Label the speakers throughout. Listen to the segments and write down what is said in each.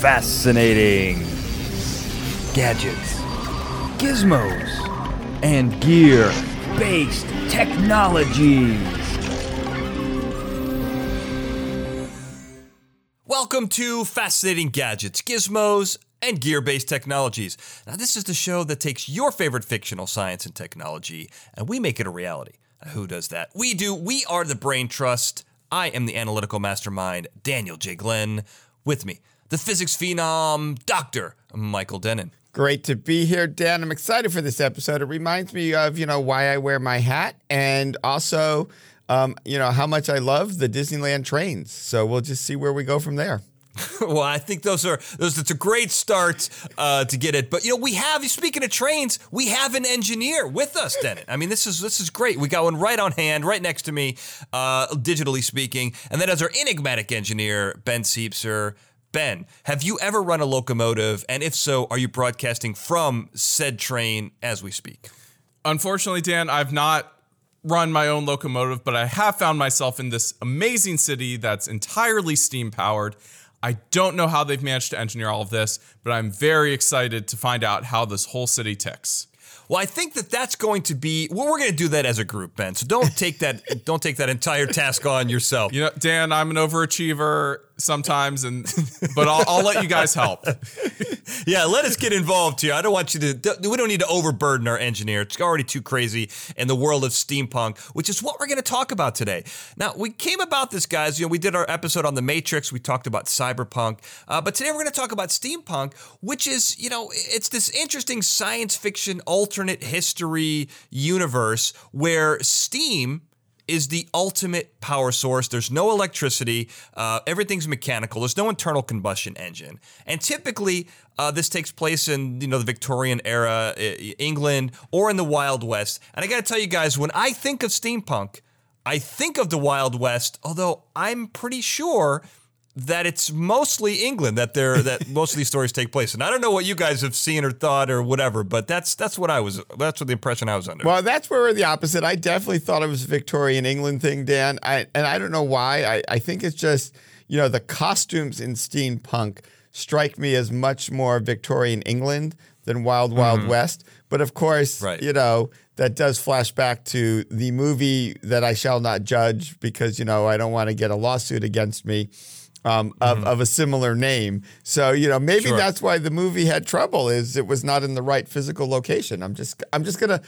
Speaker 1: fascinating gadgets, gizmos, and gear based technologies.
Speaker 2: Welcome to Fascinating Gadgets, Gizmos, and Gear Based Technologies. Now, this is the show that takes your favorite fictional science and technology and we make it a reality. Who does that? We do. We are the Brain Trust. I am the analytical mastermind, Daniel J. Glenn. With me, the physics phenom, Dr. Michael Dennin.
Speaker 3: Great to be here, Dan. I'm excited for this episode. It reminds me of, you know, why I wear my hat and also, um, you know, how much I love the Disneyland trains. So we'll just see where we go from there.
Speaker 2: well, I think those are those. It's a great start uh, to get it. But you know, we have. Speaking of trains, we have an engineer with us, Dennin. I mean, this is this is great. We got one right on hand, right next to me, uh, digitally speaking, and then as our enigmatic engineer, Ben Siepser. Ben, have you ever run a locomotive? And if so, are you broadcasting from said train as we speak?
Speaker 4: Unfortunately, Dan, I've not run my own locomotive, but I have found myself in this amazing city that's entirely steam powered. I don't know how they've managed to engineer all of this, but I'm very excited to find out how this whole city ticks.
Speaker 2: Well, I think that that's going to be. Well, we're going to do that as a group, Ben. So don't take that. don't take that entire task on yourself.
Speaker 4: You know, Dan, I'm an overachiever sometimes, and but I'll, I'll let you guys help.
Speaker 2: yeah, let us get involved here. I don't want you to. We don't need to overburden our engineer. It's already too crazy in the world of steampunk, which is what we're going to talk about today. Now, we came about this, guys. You know, we did our episode on the Matrix. We talked about cyberpunk, uh, but today we're going to talk about steampunk, which is, you know, it's this interesting science fiction alternate history universe where steam is the ultimate power source. There's no electricity. Uh, everything's mechanical. There's no internal combustion engine. And typically, uh, this takes place in you know the Victorian era, England, or in the Wild West. And I got to tell you guys, when I think of steampunk, I think of the Wild West. Although I'm pretty sure that it's mostly England that they that most of these stories take place. And I don't know what you guys have seen or thought or whatever, but that's that's what I was that's what the impression I was under.
Speaker 3: Well, that's where we're the opposite. I definitely thought it was a Victorian England thing, Dan. I and I don't know why. I, I think it's just, you know, the costumes in steampunk strike me as much more Victorian England than Wild Wild mm-hmm. West. But of course, right. you know, that does flash back to the movie that I shall not judge because, you know, I don't want to get a lawsuit against me um, of, mm-hmm. of a similar name. So you know maybe sure. that's why the movie had trouble is it was not in the right physical location. I'm just I'm just gonna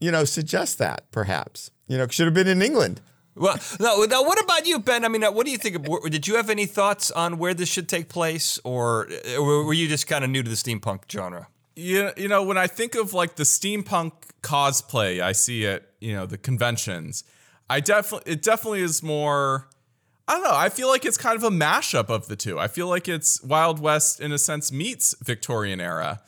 Speaker 3: you know suggest that perhaps you know should have been in England.
Speaker 2: Well, no. Now, what about you, Ben? I mean, uh, what do you think? Of, did you have any thoughts on where this should take place, or, uh, or were you just kind of new to the steampunk genre?
Speaker 4: You, you know, when I think of like the steampunk cosplay, I see it, you know, the conventions. I definitely, it definitely is more I don't know. I feel like it's kind of a mashup of the two. I feel like it's Wild West in a sense meets Victorian era.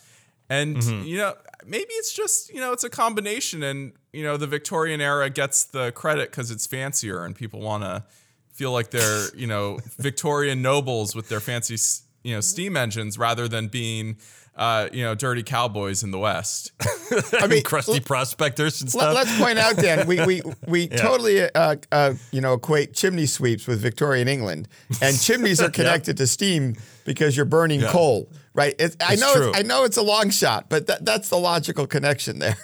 Speaker 4: And mm-hmm. you know, maybe it's just, you know, it's a combination and you know, the Victorian era gets the credit cuz it's fancier and people want to feel like they're, you know, Victorian nobles with their fancy, you know, steam engines rather than being uh, you know, dirty cowboys in the West.
Speaker 2: I mean, crusty l- prospectors and stuff.
Speaker 3: Let's point out, Dan, we we we yeah. totally uh, uh, you know equate chimney sweeps with Victorian England, and chimneys are connected to steam because you're burning yeah. coal, right? It, I know I know it's a long shot, but that, that's the logical connection there.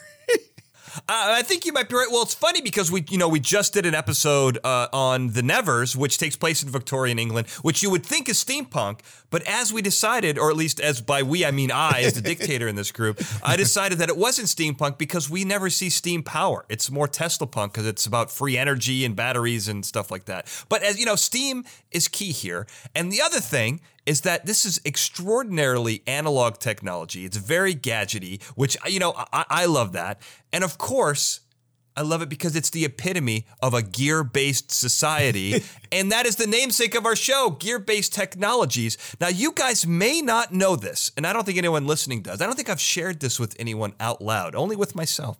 Speaker 2: Uh, I think you might be right. Well, it's funny because we, you know, we just did an episode uh, on the Nevers, which takes place in Victorian England, which you would think is steampunk, but as we decided, or at least as by we I mean I, as the dictator in this group, I decided that it wasn't steampunk because we never see steam power. It's more Tesla punk because it's about free energy and batteries and stuff like that. But as you know, steam is key here. And the other thing is that this is extraordinarily analog technology. It's very gadgety, which, you know, I, I love that. And of course, I love it because it's the epitome of a gear based society. and that is the namesake of our show, Gear Based Technologies. Now, you guys may not know this, and I don't think anyone listening does. I don't think I've shared this with anyone out loud, only with myself.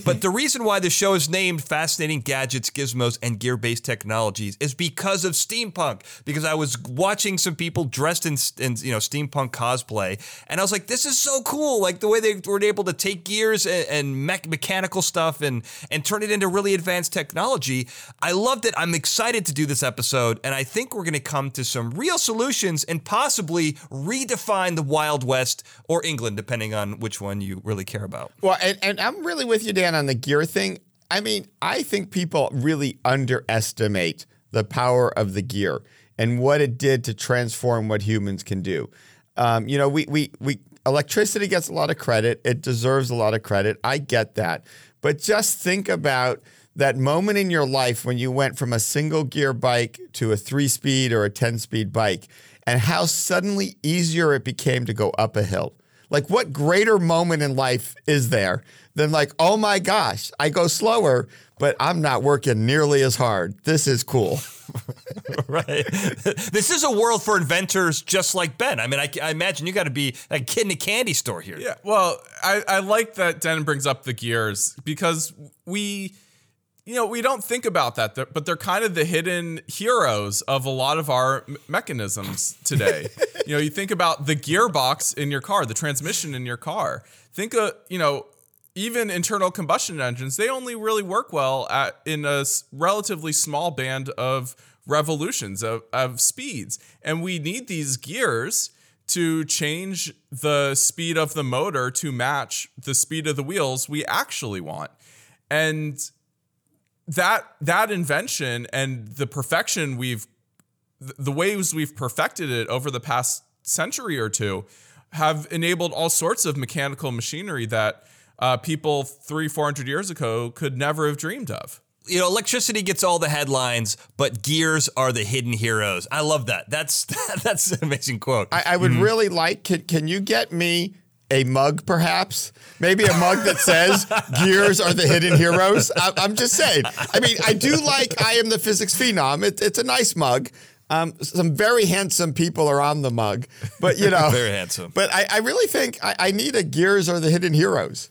Speaker 2: but the reason why the show is named Fascinating Gadgets, Gizmos, and Gear Based Technologies is because of steampunk. Because I was watching some people dressed in, in you know steampunk cosplay, and I was like, this is so cool. Like the way they were able to take gears and, and me- mechanical stuff and and turn it into really advanced technology. I loved it. I'm excited to do this episode, and I think we're going to come to some real solutions and possibly redefine the Wild West or England, depending on which one you really care about.
Speaker 3: Well, and, and I'm really with you, Dan, on the gear thing. I mean, I think people really underestimate the power of the gear and what it did to transform what humans can do. Um, you know, we we we electricity gets a lot of credit. It deserves a lot of credit. I get that. But just think about that moment in your life when you went from a single gear bike to a three speed or a 10 speed bike and how suddenly easier it became to go up a hill. Like, what greater moment in life is there than, like, oh my gosh, I go slower, but I'm not working nearly as hard. This is cool.
Speaker 2: right. this is a world for inventors just like Ben. I mean, I, I imagine you got to be a kid in a candy store here.
Speaker 4: Yeah. Well, I, I like that Den brings up the gears because we you know, we don't think about that, but they're kind of the hidden heroes of a lot of our mechanisms today. you know, you think about the gearbox in your car, the transmission in your car. Think of, you know, even internal combustion engines, they only really work well at in a relatively small band of revolutions of, of speeds. And we need these gears to change the speed of the motor to match the speed of the wheels we actually want. And that that invention and the perfection we've the ways we've perfected it over the past century or two have enabled all sorts of mechanical machinery that uh, people three, four hundred years ago could never have dreamed of.
Speaker 2: You know, electricity gets all the headlines, but gears are the hidden heroes. I love that. That's that's an amazing quote.
Speaker 3: I, I would mm-hmm. really like. Can, can you get me a mug, perhaps? Maybe a mug that says "Gears are the hidden heroes." I, am just saying. I mean, I do like "I am the physics phenom." It, it's a nice mug. Um, some very handsome people are on the mug, but you know,
Speaker 2: very handsome.
Speaker 3: But I, I really think I, I, need a "Gears are the hidden heroes."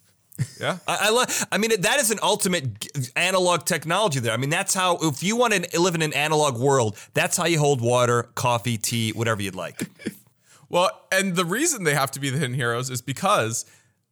Speaker 2: Yeah, I, I love. I mean, that is an ultimate analog technology. There. I mean, that's how. If you want to live in an analog world, that's how you hold water, coffee, tea, whatever you'd like.
Speaker 4: Well, and the reason they have to be the hidden heroes is because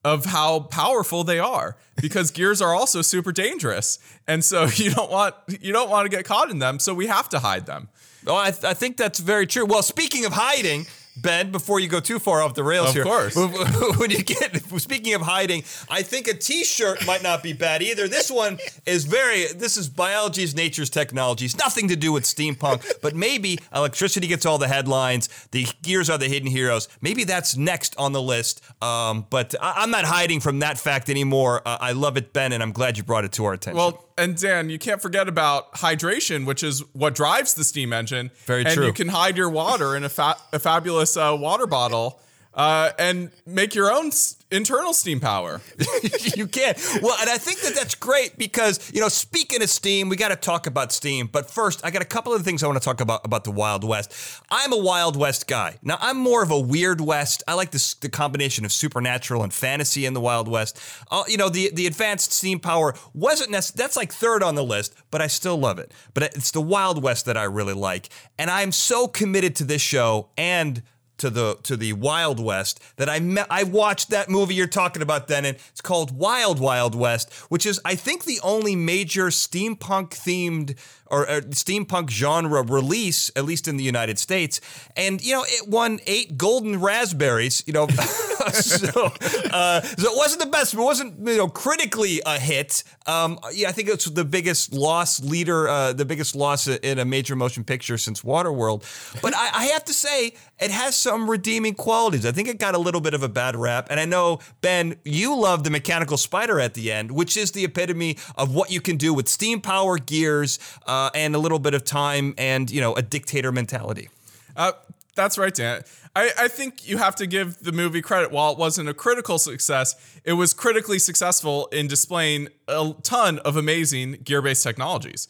Speaker 4: of how powerful they are because gears are also super dangerous. And so you don't want you don't want to get caught in them so we have to hide them.
Speaker 2: Oh i, th- I think that's very true. Well speaking of hiding Ben, before you go too far off the rails
Speaker 4: of
Speaker 2: here.
Speaker 4: Of course.
Speaker 2: When you get, speaking of hiding, I think a T-shirt might not be bad either. This one is very. This is biology's, nature's technologies. Nothing to do with steampunk, but maybe electricity gets all the headlines. The gears are the hidden heroes. Maybe that's next on the list. Um, but I, am not hiding from that fact anymore. Uh, I love it, Ben, and I'm glad you brought it to our attention.
Speaker 4: Well, and Dan, you can't forget about hydration, which is what drives the steam engine.
Speaker 2: Very
Speaker 4: and
Speaker 2: true.
Speaker 4: And you can hide your water in a, fa- a fabulous uh, water bottle uh, and make your own internal steam power.
Speaker 2: you can. Well, and I think that that's great because, you know, speaking of steam, we got to talk about steam. But first, I got a couple of things I want to talk about about the Wild West. I'm a Wild West guy. Now, I'm more of a Weird West. I like this, the combination of supernatural and fantasy in the Wild West. Uh, you know, the, the advanced steam power wasn't. That's like third on the list, but I still love it. But it's the Wild West that I really like. And I'm so committed to this show and – to the to the Wild West that I met, I watched that movie you're talking about then and it's called Wild Wild West which is I think the only major steampunk themed or, or, steampunk genre release, at least in the United States. And, you know, it won eight golden raspberries, you know. so, uh, so it wasn't the best, it wasn't, you know, critically a hit. Um, yeah, I think it's the biggest loss leader, uh, the biggest loss in a major motion picture since Waterworld. But I, I have to say, it has some redeeming qualities. I think it got a little bit of a bad rap. And I know, Ben, you love the mechanical spider at the end, which is the epitome of what you can do with steam power gears. Uh, uh, and a little bit of time and you know a dictator mentality.
Speaker 4: Uh, that's right, Dan. I, I think you have to give the movie credit. While it wasn't a critical success, it was critically successful in displaying a ton of amazing gear-based technologies.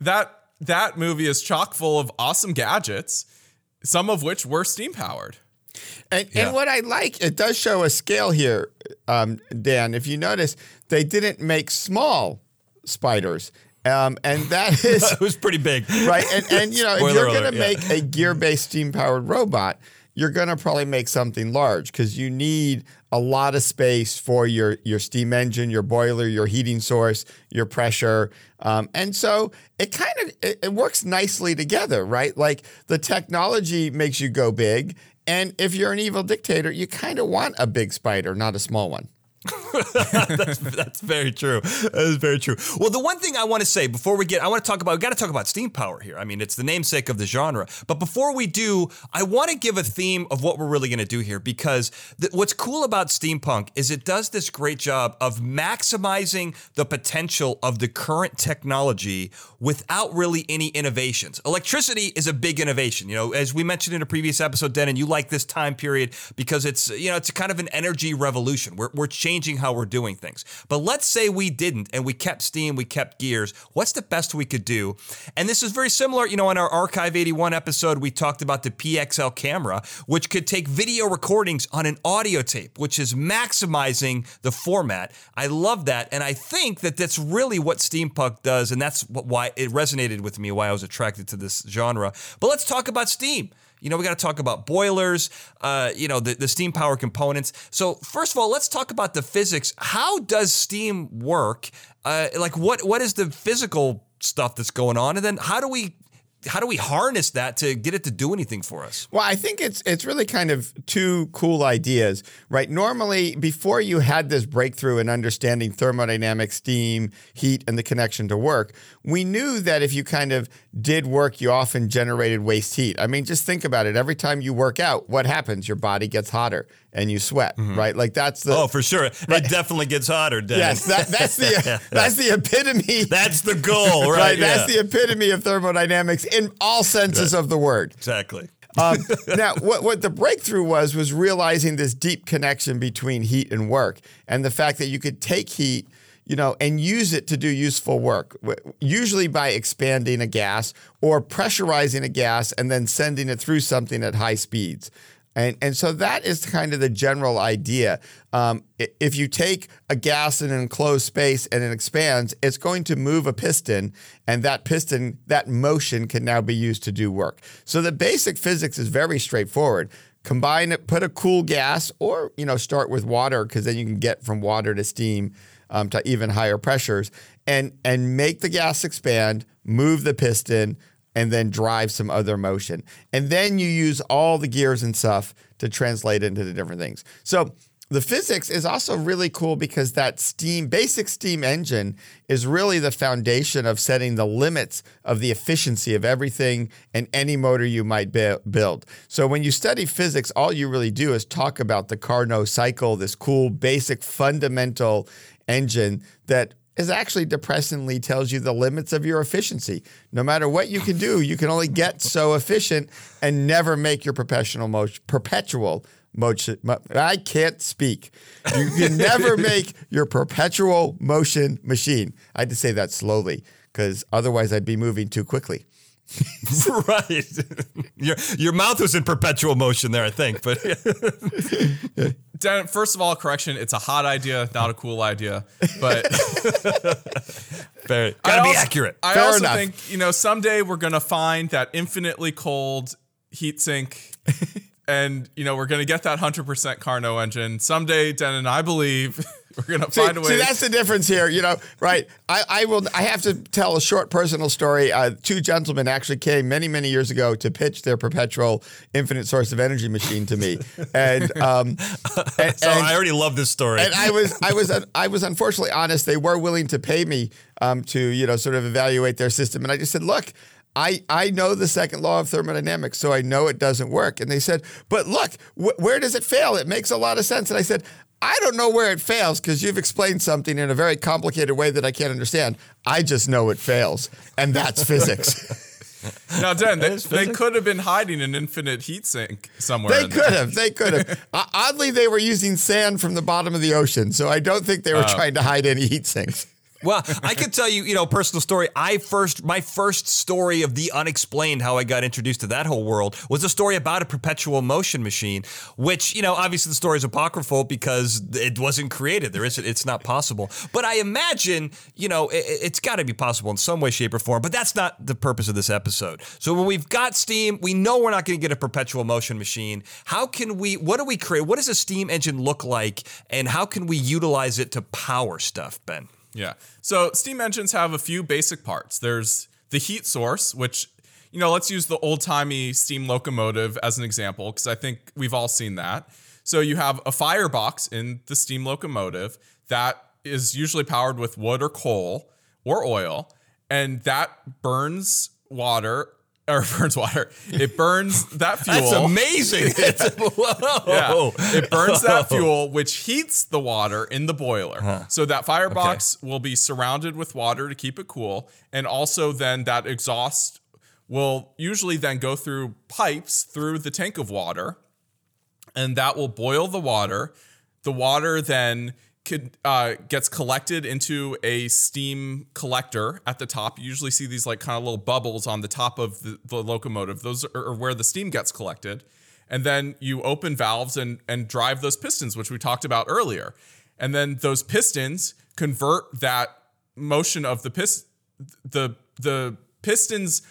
Speaker 4: That that movie is chock full of awesome gadgets, some of which were steam powered.
Speaker 3: And, yeah. and, what I like, it does show a scale here, um, Dan. If you notice, they didn't make small spiders. Um, and that is
Speaker 2: it was pretty big,
Speaker 3: right? And, and you know, if you're going to make a gear-based steam-powered robot, you're going to probably make something large because you need a lot of space for your your steam engine, your boiler, your heating source, your pressure, um, and so it kind of it, it works nicely together, right? Like the technology makes you go big, and if you're an evil dictator, you kind of want a big spider, not a small one.
Speaker 2: that's, that's very true. That is very true. Well, the one thing I want to say before we get, I want to talk about, we got to talk about steam power here. I mean, it's the namesake of the genre. But before we do, I want to give a theme of what we're really going to do here because th- what's cool about steampunk is it does this great job of maximizing the potential of the current technology without really any innovations. Electricity is a big innovation. You know, as we mentioned in a previous episode, Dennin, you like this time period because it's, you know, it's kind of an energy revolution. We're, we're changing how we're doing things. But let's say we didn't and we kept steam, we kept gears. What's the best we could do? And this is very similar. You know, in our Archive 81 episode, we talked about the PXL camera, which could take video recordings on an audio tape, which is maximizing the format. I love that. And I think that that's really what steampunk does. And that's why it resonated with me, why I was attracted to this genre. But let's talk about steam. You know, we got to talk about boilers, uh, you know, the, the steam power components. So, first of all, let's talk about the physics. How does steam work? Uh, like, what what is the physical stuff that's going on? And then how do we how do we harness that to get it to do anything for us?
Speaker 3: Well, I think it's it's really kind of two cool ideas, right? Normally, before you had this breakthrough in understanding thermodynamics, steam, heat, and the connection to work, we knew that if you kind of did work, you often generated waste heat. I mean, just think about it. Every time you work out, what happens? Your body gets hotter and you sweat, mm-hmm. right? Like that's the
Speaker 2: oh, for sure. Right. It definitely gets hotter. Dennin.
Speaker 3: Yes, that, that's the that's the epitome.
Speaker 2: That's the goal, right?
Speaker 3: right? That's the epitome of thermodynamics in all senses right. of the word.
Speaker 2: Exactly.
Speaker 3: um, now, what, what the breakthrough was was realizing this deep connection between heat and work, and the fact that you could take heat, you know, and use it to do useful work, usually by expanding a gas or pressurizing a gas and then sending it through something at high speeds. And, and so that is kind of the general idea. Um, if you take a gas in an enclosed space and it expands, it's going to move a piston, and that piston, that motion can now be used to do work. So the basic physics is very straightforward. Combine it, put a cool gas, or you know, start with water because then you can get from water to steam um, to even higher pressures, and and make the gas expand, move the piston, and then drive some other motion. And then you use all the gears and stuff to translate into the different things. So the physics is also really cool because that steam basic steam engine is really the foundation of setting the limits of the efficiency of everything and any motor you might build. So when you study physics all you really do is talk about the Carnot cycle this cool basic fundamental engine that is actually depressingly tells you the limits of your efficiency. No matter what you can do, you can only get so efficient and never make your professional motion perpetual motion. I can't speak. You can never make your perpetual motion machine. I had to say that slowly because otherwise I'd be moving too quickly.
Speaker 2: right. Your your mouth was in perpetual motion there, I think. But
Speaker 4: first of all, correction, it's a hot idea, not a cool idea. But
Speaker 2: Very, gotta be accurate.
Speaker 4: I
Speaker 3: Fair
Speaker 4: also
Speaker 3: enough.
Speaker 4: think, you know, someday we're gonna find that infinitely cold heatsink and you know, we're gonna get that hundred percent Carnot engine. Someday, and I believe we're gonna
Speaker 3: See,
Speaker 4: find a way.
Speaker 3: see, that's the difference here. You know, right? I, I will. I have to tell a short personal story. Uh, two gentlemen actually came many, many years ago to pitch their perpetual infinite source of energy machine to me, and um, and,
Speaker 2: so
Speaker 3: and-
Speaker 2: I already love this story.
Speaker 3: and I was I was I was unfortunately honest. They were willing to pay me um, to you know sort of evaluate their system, and I just said, look. I, I know the second law of thermodynamics, so I know it doesn't work. And they said, but look, wh- where does it fail? It makes a lot of sense. And I said, I don't know where it fails because you've explained something in a very complicated way that I can't understand. I just know it fails, and that's physics.
Speaker 4: now, Dan, they, they could have been hiding an infinite heat sink somewhere.
Speaker 3: They could
Speaker 4: there.
Speaker 3: have. They could have. Uh, oddly, they were using sand from the bottom of the ocean, so I don't think they were trying to hide any heat sinks.
Speaker 2: Well, I could tell you, you know, personal story. I first, my first story of the unexplained, how I got introduced to that whole world, was a story about a perpetual motion machine, which, you know, obviously the story is apocryphal because it wasn't created. There isn't, it's not possible. But I imagine, you know, it, has got to be possible in some way, shape, or form. But that's not the purpose of this episode. So when we've got Steam, we know we're not going to get a perpetual motion machine. How can we, what do we create? What does a Steam engine look like? And how can we utilize it to power stuff, Ben?
Speaker 4: Yeah. So steam engines have a few basic parts. There's the heat source, which, you know, let's use the old timey steam locomotive as an example, because I think we've all seen that. So you have a firebox in the steam locomotive that is usually powered with wood or coal or oil, and that burns water or burns water. It burns that fuel.
Speaker 2: That's amazing.
Speaker 4: Yeah. It burns that fuel, which heats the water in the boiler. Huh. So that firebox okay. will be surrounded with water to keep it cool. And also, then that exhaust will usually then go through pipes through the tank of water. And that will boil the water. The water then could, uh, gets collected into a steam collector at the top. You usually see these like kind of little bubbles on the top of the, the locomotive. Those are, are where the steam gets collected. And then you open valves and, and drive those pistons, which we talked about earlier. And then those pistons convert that motion of the pist the the pistons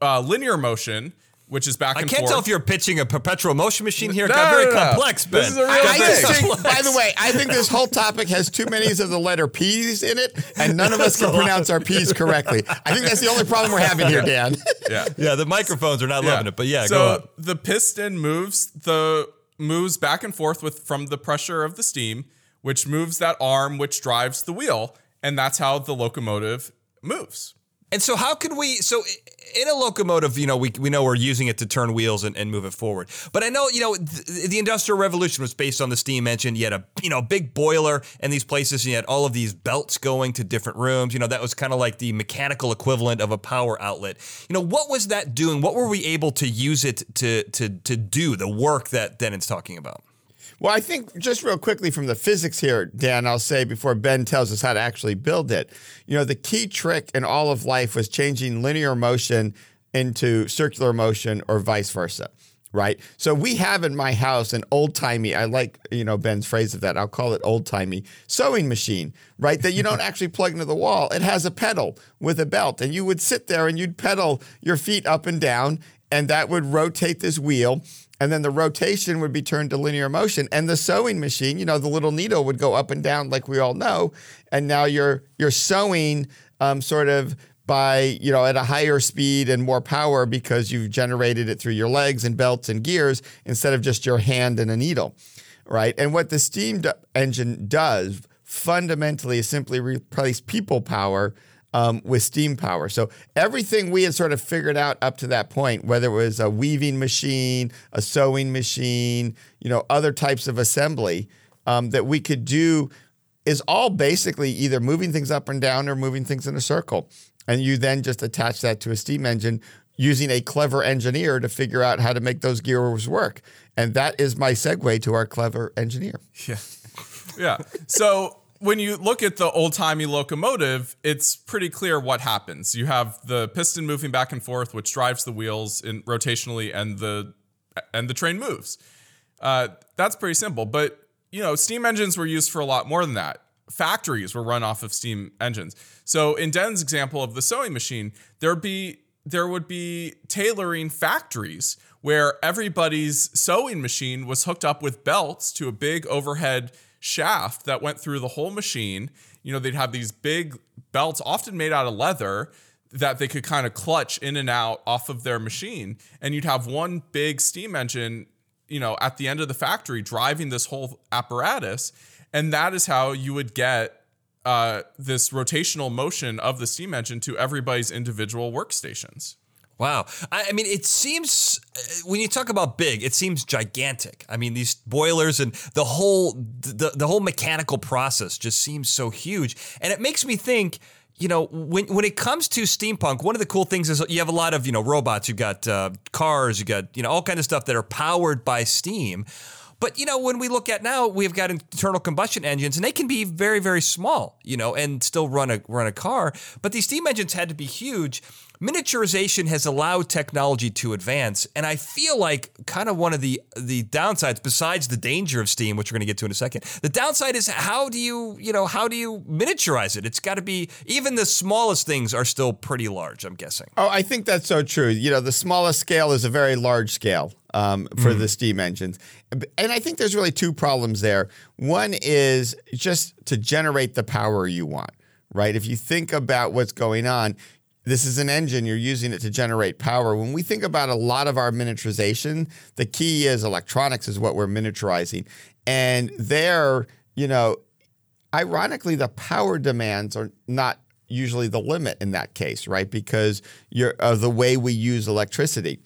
Speaker 4: uh, linear motion which is back
Speaker 2: I
Speaker 4: and
Speaker 2: can't
Speaker 4: forth.
Speaker 2: tell if you're pitching a perpetual motion machine here. No, got very no, no. complex, Ben.
Speaker 4: This is a real
Speaker 3: I,
Speaker 4: thing.
Speaker 3: think, by the way, I think this whole topic has too many of the letter P's in it, and none of us can pronounce our P's correctly. I think that's the only problem we're having here, Dan.
Speaker 2: Yeah, yeah. The microphones are not yeah. loving it, but yeah.
Speaker 4: So the piston moves the moves back and forth with from the pressure of the steam, which moves that arm, which drives the wheel, and that's how the locomotive moves.
Speaker 2: And so, how can we? So, in a locomotive, you know, we, we know we're using it to turn wheels and, and move it forward. But I know, you know, th- the Industrial Revolution was based on the steam engine. You had a, you know, big boiler in these places, and you had all of these belts going to different rooms. You know, that was kind of like the mechanical equivalent of a power outlet. You know, what was that doing? What were we able to use it to to to do the work that Dennin's talking about?
Speaker 3: Well, I think just real quickly from the physics here, Dan, I'll say before Ben tells us how to actually build it, you know, the key trick in all of life was changing linear motion into circular motion or vice versa. Right. So we have in my house an old timey, I like, you know, Ben's phrase of that. I'll call it old timey sewing machine, right? That you don't actually plug into the wall. It has a pedal with a belt. And you would sit there and you'd pedal your feet up and down, and that would rotate this wheel and then the rotation would be turned to linear motion. And the sewing machine you know the little needle would go up and down like we all know. And now you're you're sewing um, sort of by you know at a higher speed and more power because you've generated it through your legs and belts and gears instead of just your hand and a needle right? And what the steam engine does fundamentally is simply replace people power um, with steam power. So everything we had sort of figured out up to that point, whether it was a weaving machine, a sewing machine, you know, other types of assembly um, that we could do, is all basically either moving things up and down or moving things in a circle. And you then just attach that to a steam engine using a clever engineer to figure out how to make those gears work. And that is my segue to our clever engineer.
Speaker 4: Yeah. Yeah. So when you look at the old timey locomotive, it's pretty clear what happens. You have the piston moving back and forth, which drives the wheels in rotationally, and the and the train moves. Uh, that's pretty simple. But you know, steam engines were used for a lot more than that. Factories were run off of steam engines. So in Den's example of the sewing machine, there'd be there would be tailoring factories where everybody's sewing machine was hooked up with belts to a big overhead shaft that went through the whole machine. You know, they'd have these big belts, often made out of leather, that they could kind of clutch in and out off of their machine. And you'd have one big steam engine, you know, at the end of the factory driving this whole apparatus. And that is how you would get uh, this rotational motion of the steam engine to everybody's individual workstations.
Speaker 2: Wow. I, mean, it seems, uh, when you talk about big, it seems gigantic. I mean, these boilers and the whole, the, the whole mechanical process just seems so huge. And it makes me think, you know, when, when it comes to steampunk, one of the cool things is you have a lot of, you know, robots, you got uh, cars, you got, you know, all kind of stuff that are powered by steam. But you know, when we look at now, we've got internal combustion engines, and they can be very, very small, you know, and still run a run a car. But these steam engines had to be huge. Miniaturization has allowed technology to advance, and I feel like kind of one of the the downsides, besides the danger of steam, which we're going to get to in a second, the downside is how do you you know how do you miniaturize it? It's got to be even the smallest things are still pretty large. I'm guessing.
Speaker 3: Oh, I think that's so true. You know, the smallest scale is a very large scale um, for the steam engines. And I think there's really two problems there. One is just to generate the power you want, right? If you think about what's going on, this is an engine, you're using it to generate power. When we think about a lot of our miniaturization, the key is electronics is what we're miniaturizing. And there, you know, ironically, the power demands are not usually the limit in that case, right? Because you're of the way we use electricity.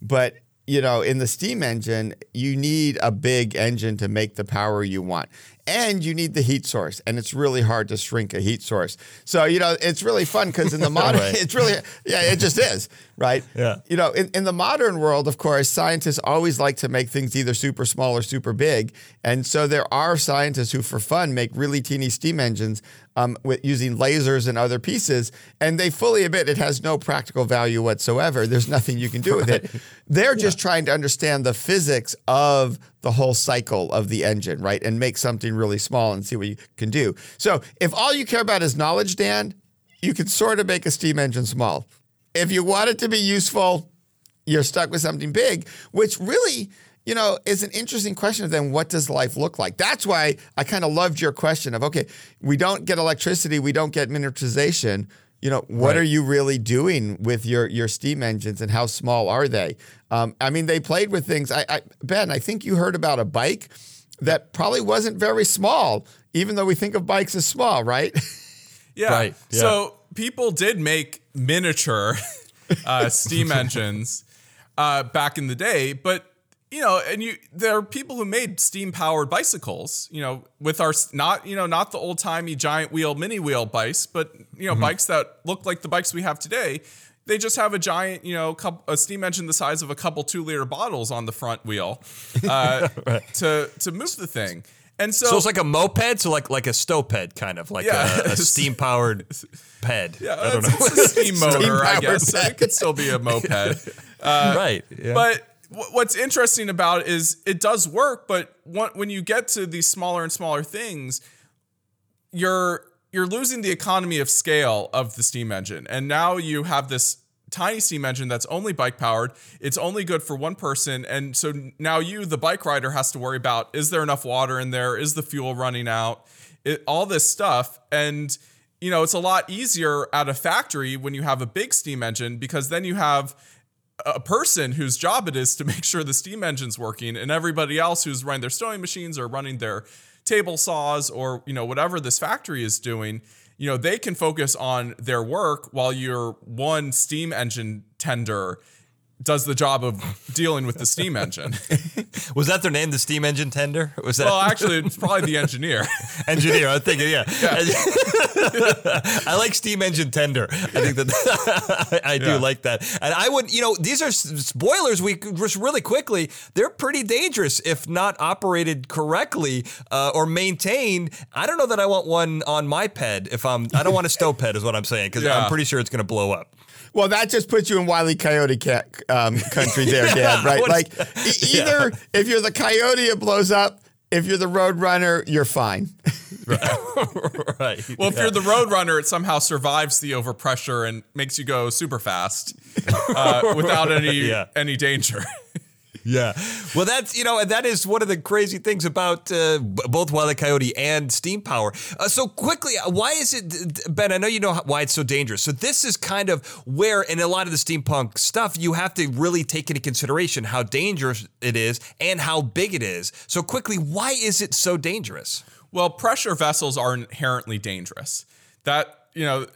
Speaker 3: But you know, in the steam engine, you need a big engine to make the power you want. And you need the heat source, and it's really hard to shrink a heat source. So, you know, it's really fun because in the modern,
Speaker 2: Right.
Speaker 3: it's really, yeah, it just is, right?
Speaker 2: Yeah.
Speaker 3: You know, in, in the modern world, of course, scientists always like to make things either super small or super big. And so there are scientists who, for fun, make really teeny steam engines um, with using lasers and other pieces. And they fully admit it has no practical value whatsoever. There's nothing you can do with it. They're just trying to understand the physics of the whole cycle of the engine, right? And make something really small and see what you can do. So if all you care about is knowledge, Dan, you can sort of make a steam engine small. If you want it to be useful, you're stuck with something big, which really, you know, is an interesting question of then what does life look like? That's why I kind of loved your question of okay, we don't get electricity, we don't get miniaturization. You know, what
Speaker 2: Right.
Speaker 3: are you really doing with your your steam engines and how small are they? Um, I mean, they played with things. I, I Ben, I think you heard about a bike that probably wasn't very small, even though we think of bikes as small, right?
Speaker 4: Yeah.
Speaker 2: Right, yeah.
Speaker 4: So people did make miniature uh, steam engines uh, back in the day, but you know, and you there are people who made steam powered bicycles. You know, with our not you know not the old timey giant wheel mini wheel bikes, but you know bikes that look like the bikes we have today. They just have a giant, you know, coup a steam engine the size of a couple two liter bottles on the front wheel uh, to to move the thing. And so,
Speaker 2: So it's like a moped, so like like a stoped kind of like
Speaker 4: Yeah.
Speaker 2: a, a steam powered ped.
Speaker 4: yeah,
Speaker 2: I don't know.
Speaker 4: it's a steam motor, I guess. So it could still be a moped.
Speaker 2: right. Yeah.
Speaker 4: But what's interesting about it is it does work, but when you get to these smaller and smaller things, you're you're losing the economy of scale of the steam engine. And now you have this tiny steam engine that's only bike powered. It's only good for one person. And so now you, the bike rider, has to worry about is there enough water in there? Is the fuel running out? It, all this stuff. And you know, it's a lot easier at a factory when you have a big steam engine because then you have a person whose job it is to make sure the steam engine's working and everybody else who's running their sewing machines or running their table saws or you know whatever this factory is doing you know they can focus on their work while your one steam engine tender does the job of dealing with the steam engine
Speaker 2: was that their name, the steam engine tender? Was that
Speaker 4: well actually it's probably the engineer
Speaker 2: engineer? I'm thinking, yeah. I like steam engine tender. I think that I, I do
Speaker 4: Yeah.
Speaker 2: like that. And I would, you know, these are spoilers. We just really quickly. They're pretty dangerous if not operated correctly uh, or maintained. I don't know that I want one on my ped. If I'm, I don't want a stove ped, is what I'm saying, because
Speaker 4: Yeah.
Speaker 2: I'm pretty sure it's going to blow up.
Speaker 3: Well, that just puts you in Wile E. Coyote ca- um, country there, Dan, right? Like, e- either if you're the coyote, it blows up. If you're the road runner, you're fine.
Speaker 2: right.
Speaker 4: well if you're the road runner it somehow survives the overpressure and makes you go super fast uh, without any
Speaker 2: Yeah.
Speaker 4: any danger
Speaker 2: Yeah. Well, that's, you know, and that is one of the crazy things about uh, both Wile. Coyote and Steam Power. Uh, so, quickly, uh, why is it, Ben? I know you know why it's so dangerous. So, this is kind of where, in a lot of the steampunk stuff, you have to really take into consideration how dangerous it is and how big it is. So, quickly, why is it so dangerous?
Speaker 4: Well, pressure vessels are inherently dangerous. That, you know,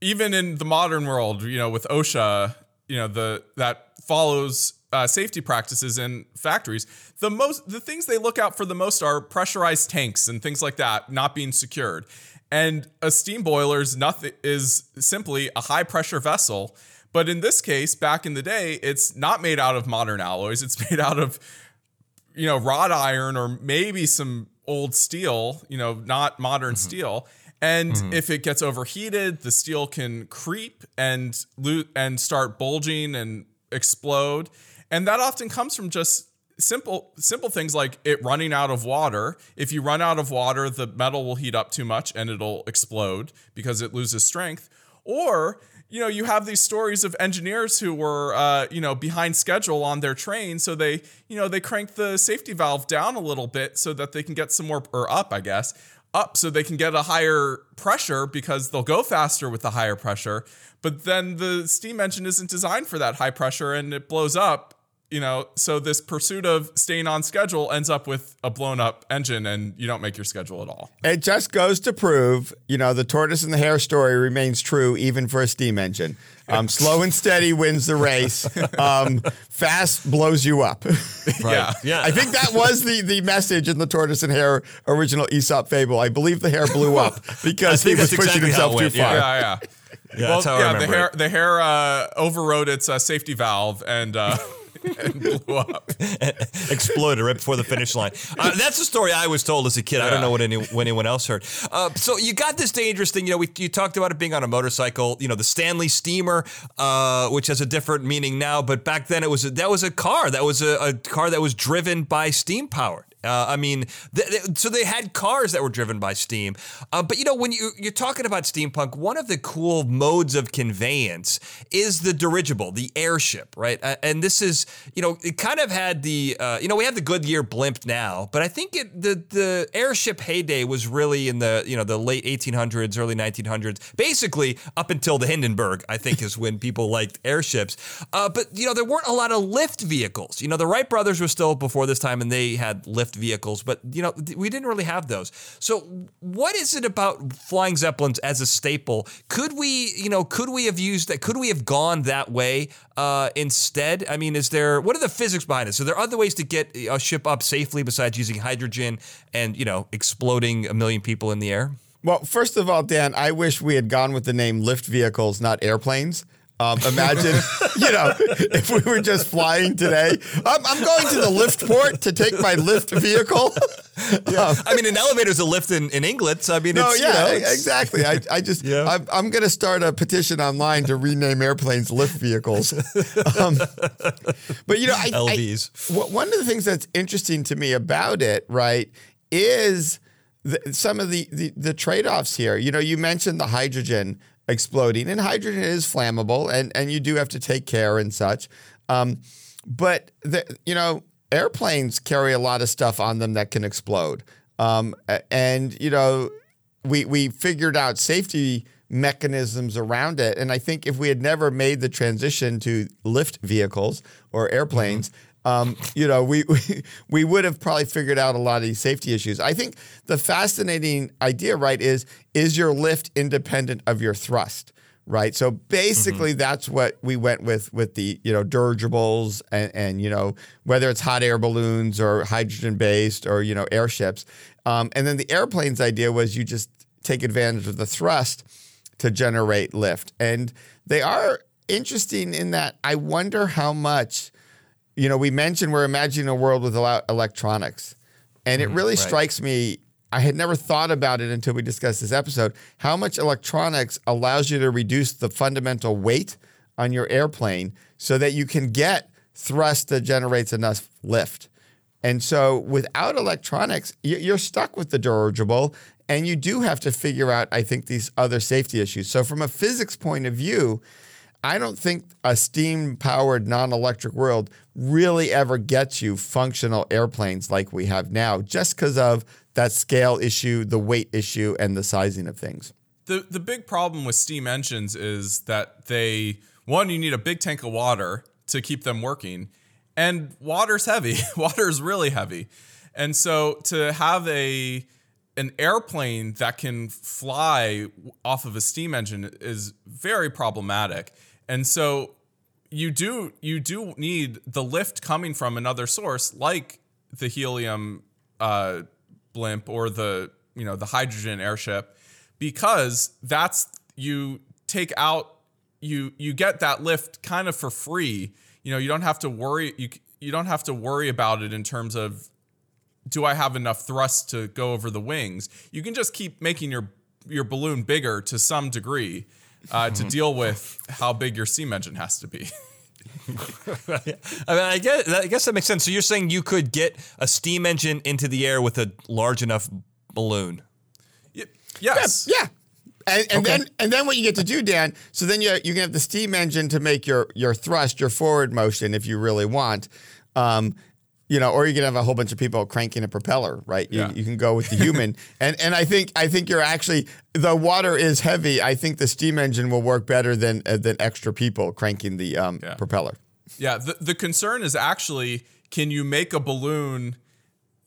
Speaker 4: even in the modern world, you know, with OSHA, you know, the that follows uh, safety practices in factories, the most the things they look out for the most are pressurized tanks and things like that not being secured. And a steam boiler is nothing is simply a high pressure vessel. But in this case, back in the day, it's not made out of modern alloys. It's made out of you know, wrought iron or maybe some old steel, you know, not modern
Speaker 2: Mm-hmm.
Speaker 4: steel. And if it gets overheated, the steel can creep and lo- and start bulging and explode. And that often comes from just simple simple things like it running out of water. If you run out of water, the metal will heat up too much and it'll explode because it loses strength. Or you know, you have these stories of engineers who were, uh, you know, behind schedule on their train, so they, you know, they crank the safety valve down a little bit so that they can get some more, or up, I guess, up so they can get a higher pressure because they'll go faster with the higher pressure. But then the steam engine isn't designed for that high pressure and it blows up you know, so this pursuit of staying on schedule ends up with a blown up engine and you don't make your schedule at all.
Speaker 3: It just goes to prove, you know, the tortoise and the hare story remains true even for a steam engine. Um, slow and steady wins the race. Um, fast blows you up.
Speaker 4: Yeah.
Speaker 2: Yeah.
Speaker 3: I think that was the, the message in the tortoise and hare original Aesop fable. I believe the hare blew up because he was pushing
Speaker 2: exactly
Speaker 3: himself too
Speaker 2: went, yeah.
Speaker 3: far.
Speaker 4: Yeah, yeah.
Speaker 2: Yeah,
Speaker 4: well,
Speaker 2: that's how I
Speaker 4: yeah, the
Speaker 2: remember
Speaker 4: hair
Speaker 2: it.
Speaker 4: the hair uh, overrode its uh, safety valve and uh, and blew up.
Speaker 2: exploded right before the finish line. Uh, that's the story I was told as a kid. I don't know what any, what anyone else heard. Uh, so you got this dangerous thing. You know, we, you talked about it being on a motorcycle. You know, the Stanley Steamer, uh, which has a different meaning now, but back then it was a, that was a car. That was a, a car that was driven by steam powered. Uh, I mean, th- th- so they had cars that were driven by steam. Uh, but you know, when you, you're talking about steampunk, one of the cool modes of conveyance is the dirigible, the airship, right? Uh, and this is, you know, it kind of had the, uh, you know, we have the Goodyear blimp now, but I think it, the the airship heyday was really in the, you know, the late 1800s, early 1900s, basically up until the Hindenburg. I think is when people liked airships. Uh, but you know, there weren't a lot of lift vehicles. You know, the Wright brothers were still before this time, and they had lift vehicles, but you know, we didn't really have those. So, what is it about flying zeppelins as a staple? Could we, you know, could we have used that? Could we have gone that way uh, instead? I mean, is there what are the physics behind it? So, there are other ways to get a ship up safely besides using hydrogen and you know, exploding a million people in the air.
Speaker 3: Well, first of all, Dan, I wish we had gone with the name lift vehicles, not airplanes. Um, imagine, you know, if we were just flying today. I'm, I'm going to the lift port to take my lift vehicle. Um,
Speaker 2: I mean, an elevator's a lift in, in England. So I mean,
Speaker 3: no,
Speaker 2: it's,
Speaker 3: yeah,
Speaker 2: you know,
Speaker 3: exactly. I, I just,
Speaker 2: Yeah.
Speaker 3: I'm, I'm going to start a petition online to rename airplanes lift vehicles. Um, but you know, I, I-
Speaker 2: LVs.
Speaker 3: wh- one of the things that's interesting to me about it, right, is the, some of the, the the trade-offs here. You know, you mentioned the hydrogen exploding, and hydrogen is flammable, and and you do have to take care and such. Um, but the, you know, airplanes carry a lot of stuff on them that can explode. Um, and you know, we we figured out safety mechanisms around it. And I think if we had never made the transition to lift vehicles or airplanes, um, you know, we, we we would have probably figured out a lot of these safety issues. I think the fascinating idea, right, is is your lift independent of your thrust? Right. So basically that's what we went with with the, you know, dirigibles and, and you know, whether it's hot air balloons or hydrogen based or, you know, airships. Um, and then the airplanes idea was you just take advantage of the thrust to generate lift. And they are interesting in that I wonder how much, you know, we mentioned we're imagining a world without electronics. And it mm, really strikes me, I had never thought about it until we discussed this episode, how much electronics allows you to reduce the fundamental weight on your airplane so that you can get thrust that generates enough lift. And so without electronics, you're stuck with the dirigible and you do have to figure out, I think, these other safety issues. So from a physics point of view, I don't think a steam powered non electric world really ever gets you functional airplanes like we have now, just because of that scale issue, the weight issue, and the sizing of things.
Speaker 4: The the big problem with steam engines is that they one you need a big tank of water to keep them working, and water's heavy. Water is really heavy, and so to have a an airplane that can fly off of a steam engine is very problematic. And so you do you do need the lift coming from another source like the helium uh, blimp or the you know the hydrogen airship because that's you take out you you get that lift kind of for free you know you don't have to worry you you don't have to worry about it in terms of do I have enough thrust to go over the wings? You can just keep making your your balloon bigger to some degree uh, to deal with how big your steam engine has to be.
Speaker 2: I mean, I guess I guess that makes sense. So you're saying you could get a steam engine into the air with a large enough balloon?
Speaker 4: Y- yes.
Speaker 3: Yeah. And, and then and then what you get to do, Dan, so then you you can have the steam engine to make your your thrust, your forward motion if you really want. Um, you know, or you can have a whole bunch of people cranking a propeller, right? You,
Speaker 4: Yeah.
Speaker 3: you can go with the human, and and I think I think you're actually the water is heavy. I think the steam engine will work better than uh, than extra people cranking the um,
Speaker 4: Yeah.
Speaker 3: propeller.
Speaker 4: Yeah, the, the concern is actually can you make a balloon,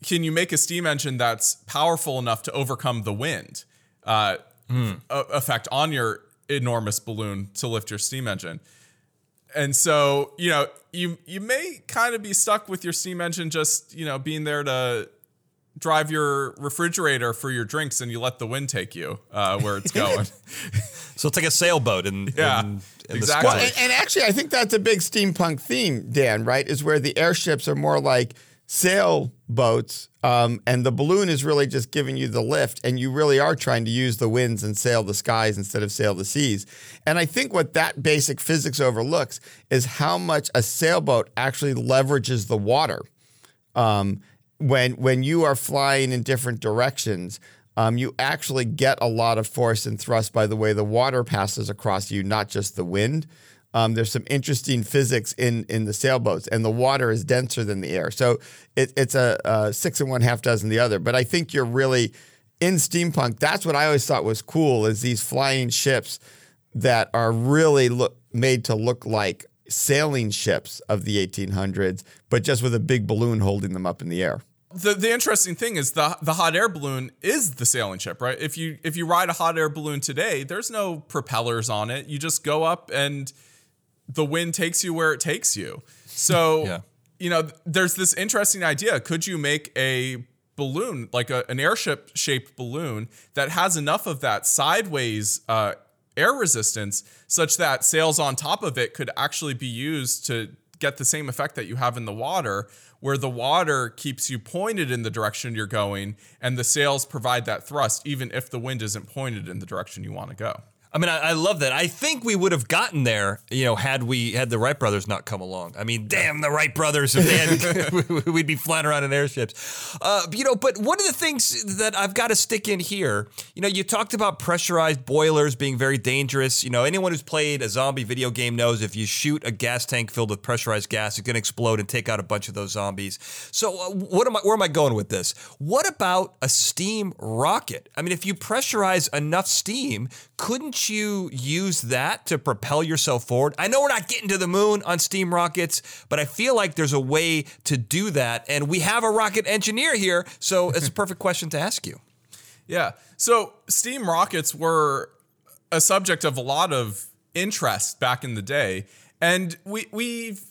Speaker 4: can you make a steam engine that's powerful enough to overcome the wind uh, a- effect on your enormous balloon to lift your steam engine? And so, you know, you you may kind of be stuck with your steam engine just, you know, being there to drive your refrigerator for your drinks and you let the wind take you uh, where it's going.
Speaker 2: So it's like a sailboat in,
Speaker 4: Yeah,
Speaker 2: in, in
Speaker 4: exactly.
Speaker 2: the
Speaker 3: Well, and, and actually, I think that's a big steampunk theme, Dan. Right? Is where the airships are more like sailboats, um, and the balloon is really just giving you the lift, and you really are trying to use the winds and sail the skies instead of sail the seas. And I think what that basic physics overlooks is how much a sailboat actually leverages the water um, when when you are flying in different directions, um, you actually get a lot of force and thrust by the way the water passes across you, not just the wind. Um, there's some interesting physics in in the sailboats, and the water is denser than the air, so it, it's a, a six and one half dozen the other. But I think you're really in steampunk. That's what I always thought was cool is these flying ships that are really look made to look like sailing ships of the 1800s, but just with a big balloon holding them up in the air.
Speaker 4: the the interesting thing is the the hot air balloon is the sailing ship, right? If you if you ride a hot air balloon today, there's no propellers on it. You just go up and the wind takes you where it takes you. So,
Speaker 2: Yeah.
Speaker 4: you know, th- there's this interesting idea. Could you make a balloon, like a, an airship shaped balloon that has enough of that sideways uh, air resistance such that sails on top of it could actually be used to get the same effect that you have in the water, where the water keeps you pointed in the direction you're going and the sails provide that thrust, even if the wind isn't pointed in the direction you want to go.
Speaker 2: I mean, I, I love that. I think we would have gotten there, you know, had we had the Wright brothers not come along. I mean, damn the Wright brothers! If had, we'd be flying around in airships. Uh, you know, but one of the things that I've got to stick in here, you know, you talked about pressurized boilers being very dangerous. You know, anyone who's played a zombie video game knows if you shoot a gas tank filled with pressurized gas, it's going to explode and take out a bunch of those zombies. So, uh, what am I? Where am I going with this? What about a steam rocket? I mean, if you pressurize enough steam, couldn't you use that to propel yourself forward? I know we're not getting to the moon on steam rockets, but I feel like there's a way to do that. And we have a rocket engineer here, so it's a perfect question to ask you.
Speaker 4: Yeah. So steam rockets were a subject of a lot of interest back in the day. And we we've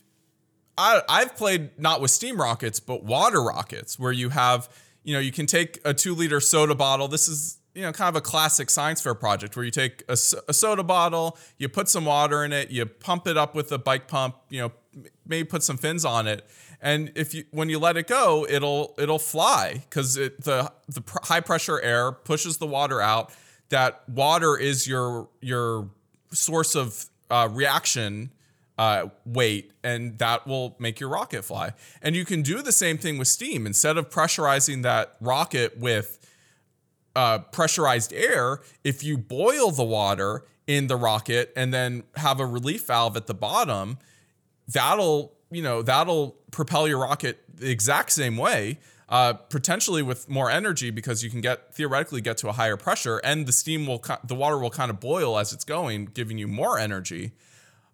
Speaker 4: I I've played not with steam rockets, but water rockets, where you have, you know, you can take a two liter soda bottle. This is, you know, kind of a classic science fair project where you take a soda bottle, you put some water in it, you pump it up with a bike pump, you know, maybe put some fins on it. And if you when you let it go, it'll it'll fly because it the the pr- high pressure air pushes the water out. That water is your your source of uh, reaction uh, weight, and that will make your rocket fly. And you can do the same thing with steam. Instead of pressurizing that rocket with uh, pressurized air, if you boil the water in the rocket and then have a relief valve at the bottom, that'll you know that'll propel your rocket the exact same way uh, potentially with more energy because you can get theoretically get to a higher pressure and the steam will the water will kind of boil as it's going giving you more energy.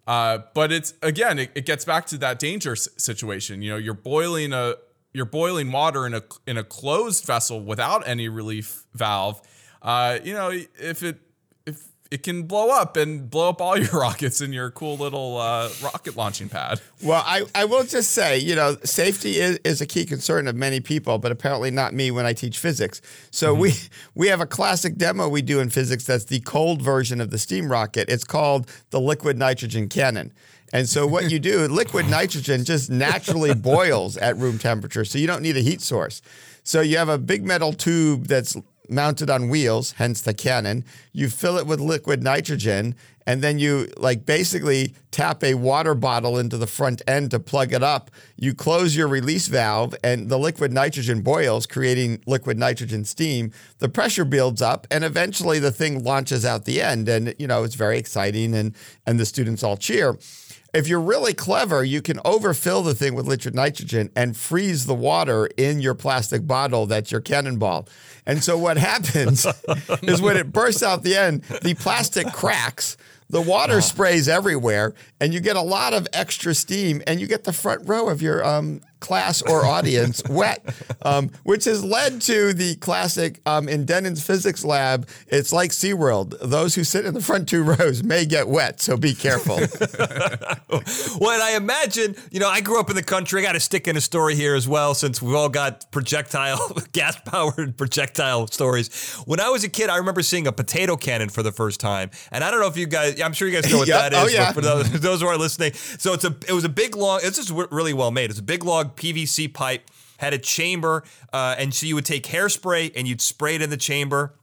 Speaker 4: Uh, but it's again it, it gets back to that danger s- situation you know you're boiling a you're boiling water in a in a closed vessel without any relief valve uh, you know if it if it can blow up and blow up all your rockets in your cool little uh, rocket launching pad.
Speaker 3: Well, I, I will just say, you know, safety is, is a key concern of many people, but apparently not me when I teach physics. So we we have a classic demo we do in physics that's the cold version of the steam rocket. It's called the liquid nitrogen cannon. And so what you do, liquid nitrogen just naturally boils at room temperature, so you don't need a heat source. So you have a big metal tube that's mounted on wheels, hence the cannon. You fill it with liquid nitrogen, and then you like basically tap a water bottle into the front end to plug it up. You close your release valve, and the liquid nitrogen boils, creating liquid nitrogen steam. The pressure builds up, and eventually the thing launches out the end. And you know it's very exciting, and and the students all cheer if you're really clever, you can overfill the thing with liquid nitrogen and freeze the water in your plastic bottle that's your cannonball. And so what happens is when it bursts out the end, the plastic cracks, the water sprays everywhere, and you get a lot of extra steam, and you get the front row of your um, class or audience wet, um, which has led to the classic um, in Dennin's physics lab. It's like SeaWorld. Those who sit in the front two rows may get wet, so be careful.
Speaker 2: well, and I imagine, you know, I grew up in the country. I got to stick in a story here as well, since we've all got projectile, gas powered projectile stories. When I was a kid, I remember seeing a potato cannon for the first time. And I don't know if you guys, I'm sure you guys know what
Speaker 3: Yep.
Speaker 2: that is.
Speaker 3: Oh, yeah.
Speaker 2: for those, those who are listening, so it's a, it was a big long, it's just really well made. It's a big log PVC pipe, had a chamber, uh, and so you would take hairspray and you'd spray it in the chamber.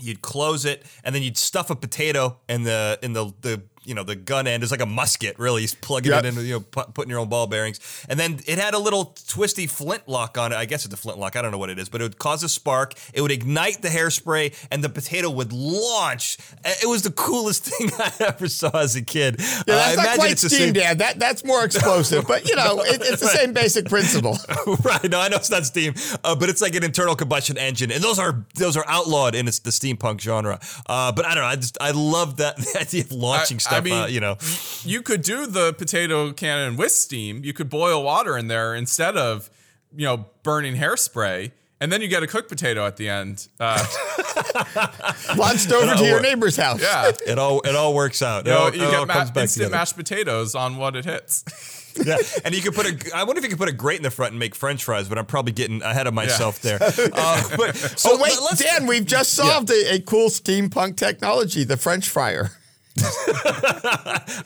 Speaker 2: You'd close it, and then you'd stuff a potato in the in the the you know the gun end is like a musket, really. He's plugging
Speaker 3: Yep.
Speaker 2: it in, you know, pu- putting your own ball bearings, and then it had a little twisty flint lock on it. I guess it's a flint lock. I don't know what it is, but it would cause a spark. It would ignite the hairspray, and the potato would launch. Uh, It was the coolest thing I ever saw as a kid.
Speaker 3: Yeah,
Speaker 2: Uh,
Speaker 3: that's not quite
Speaker 2: it's
Speaker 3: steam, Dad. That that's more explosive, but you know, it, it's the same basic principle.
Speaker 2: right. No, I know it's not steam, uh, but it's like an internal combustion engine, and those are those are outlawed in it's the steampunk genre. Uh, but I don't know. I just I love that the idea of launching
Speaker 4: I- I
Speaker 2: stuff.
Speaker 4: mean,
Speaker 2: uh, you know,
Speaker 4: you could do the potato cannon with steam. You could boil water in there instead of, you know, burning hairspray, and then you get a cooked potato at the end. Uh,
Speaker 3: Launched over to your neighbor's house.
Speaker 4: yeah,
Speaker 2: it all it all works out.
Speaker 4: you,
Speaker 2: It
Speaker 4: know,
Speaker 2: all,
Speaker 4: you
Speaker 2: it all
Speaker 4: get ma-
Speaker 2: comes back
Speaker 4: instant
Speaker 2: together.
Speaker 4: mashed potatoes on what it hits.
Speaker 2: yeah, and you could put a. I wonder if you could put a grate in the front and make French fries, but I'm probably getting ahead of myself there. Uh, but so
Speaker 3: Oh wait, Dan, we've just solved a, a cool steampunk technology, the French fryer.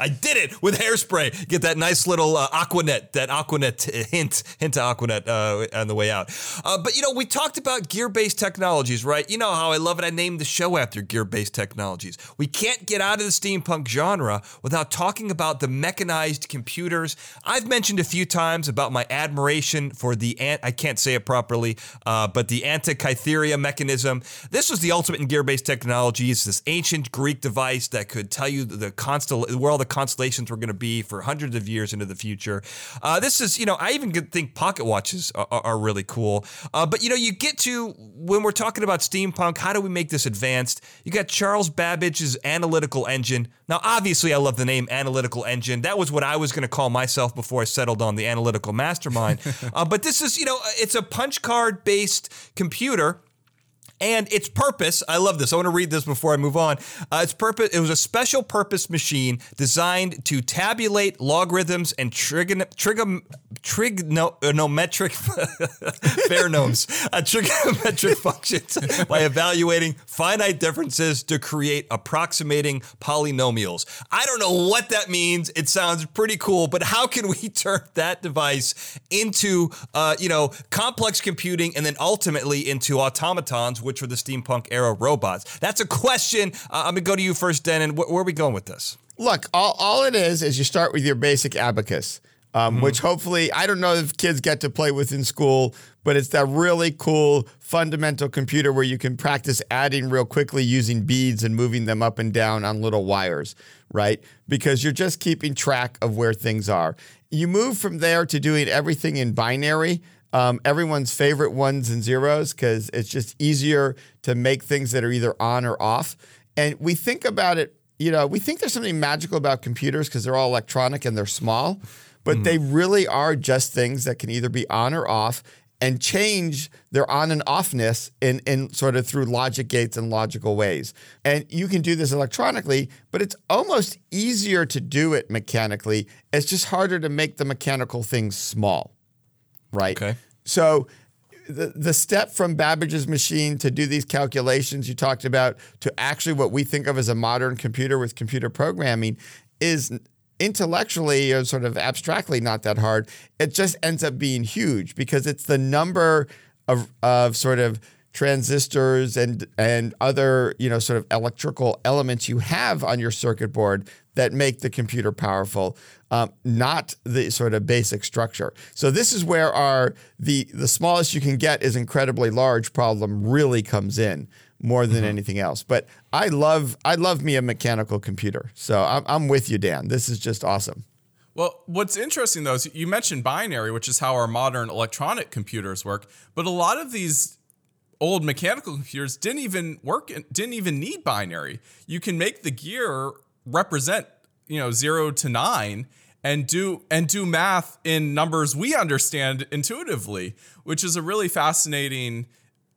Speaker 2: I did it with hairspray. Get that nice little uh, Aquanet, that Aquanet hint, hint to Aquanet uh, on the way out. Uh, but you know, we talked about gear-based technologies, right? You know how I love it. I named the show after gear-based technologies. We can't get out of the steampunk genre without talking about the mechanized computers. I've mentioned a few times about my admiration for the ant. I can't say it properly, uh, but the Antikytheria mechanism. This was the ultimate in gear-based technologies. This ancient Greek device that could tell you the constel- where all the constellations were going to be for hundreds of years into the future. Uh, this is, you know, I even think pocket watches are, are- really cool. Uh, but you know, you get to when we're talking about steampunk, how do we make this advanced? You got Charles Babbage's analytical engine. Now, obviously, I love the name analytical engine. That was what I was going to call myself before I settled on the analytical mastermind. uh, but this is, you know, it's a punch card based computer. And its purpose, I love this. I want to read this before I move on. Uh, its purpose, it was a special purpose machine designed to tabulate logarithms and trigon, trigon, trigonometric fairnomes, uh, trigonometric functions by evaluating finite differences to create approximating polynomials. I don't know what that means. It sounds pretty cool, but how can we turn that device into, uh, you know, complex computing and then ultimately into automatons, which were the steampunk era robots? That's a question. Uh, I'm gonna go to you first, Dennin. Where, where are we going with this?
Speaker 3: Look, all, all it is is you start with your basic abacus, um, which hopefully, I don't know if kids get to play with in school, but it's that really cool fundamental computer where you can practice adding real quickly using beads and moving them up and down on little wires, right? Because you're just keeping track of where things are. You move from there to doing everything in binary. Um, everyone's favorite ones and zeros because it's just easier to make things that are either on or off. And we think about it you know, we think there's something magical about computers because they're all electronic and they're small, but they really are just things that can either be on or off and change their on and offness in, in sort of through logic gates and logical ways. And you can do this electronically, but it's almost easier to do it mechanically. It's just harder to make the mechanical things small, right?
Speaker 2: Okay.
Speaker 3: So the, the step from Babbage's machine to do these calculations you talked about to actually what we think of as a modern computer with computer programming is intellectually or sort of abstractly not that hard. It just ends up being huge because it's the number of, of sort of transistors and and other you know sort of electrical elements you have on your circuit board that make the computer powerful, um, not the sort of basic structure. So this is where our the the smallest you can get is incredibly large problem really comes in more than
Speaker 2: Mm-hmm.
Speaker 3: anything else. But I love I love me a mechanical computer. So I'm, I'm with you, Dan. This is just awesome.
Speaker 4: Well, what's interesting though is you mentioned binary, which is how our modern electronic computers work, but a lot of these old mechanical computers didn't even work didn't even need binary. You can make the gear represent, you know, 0 to 9 and do and do math in numbers we understand intuitively, which is a really fascinating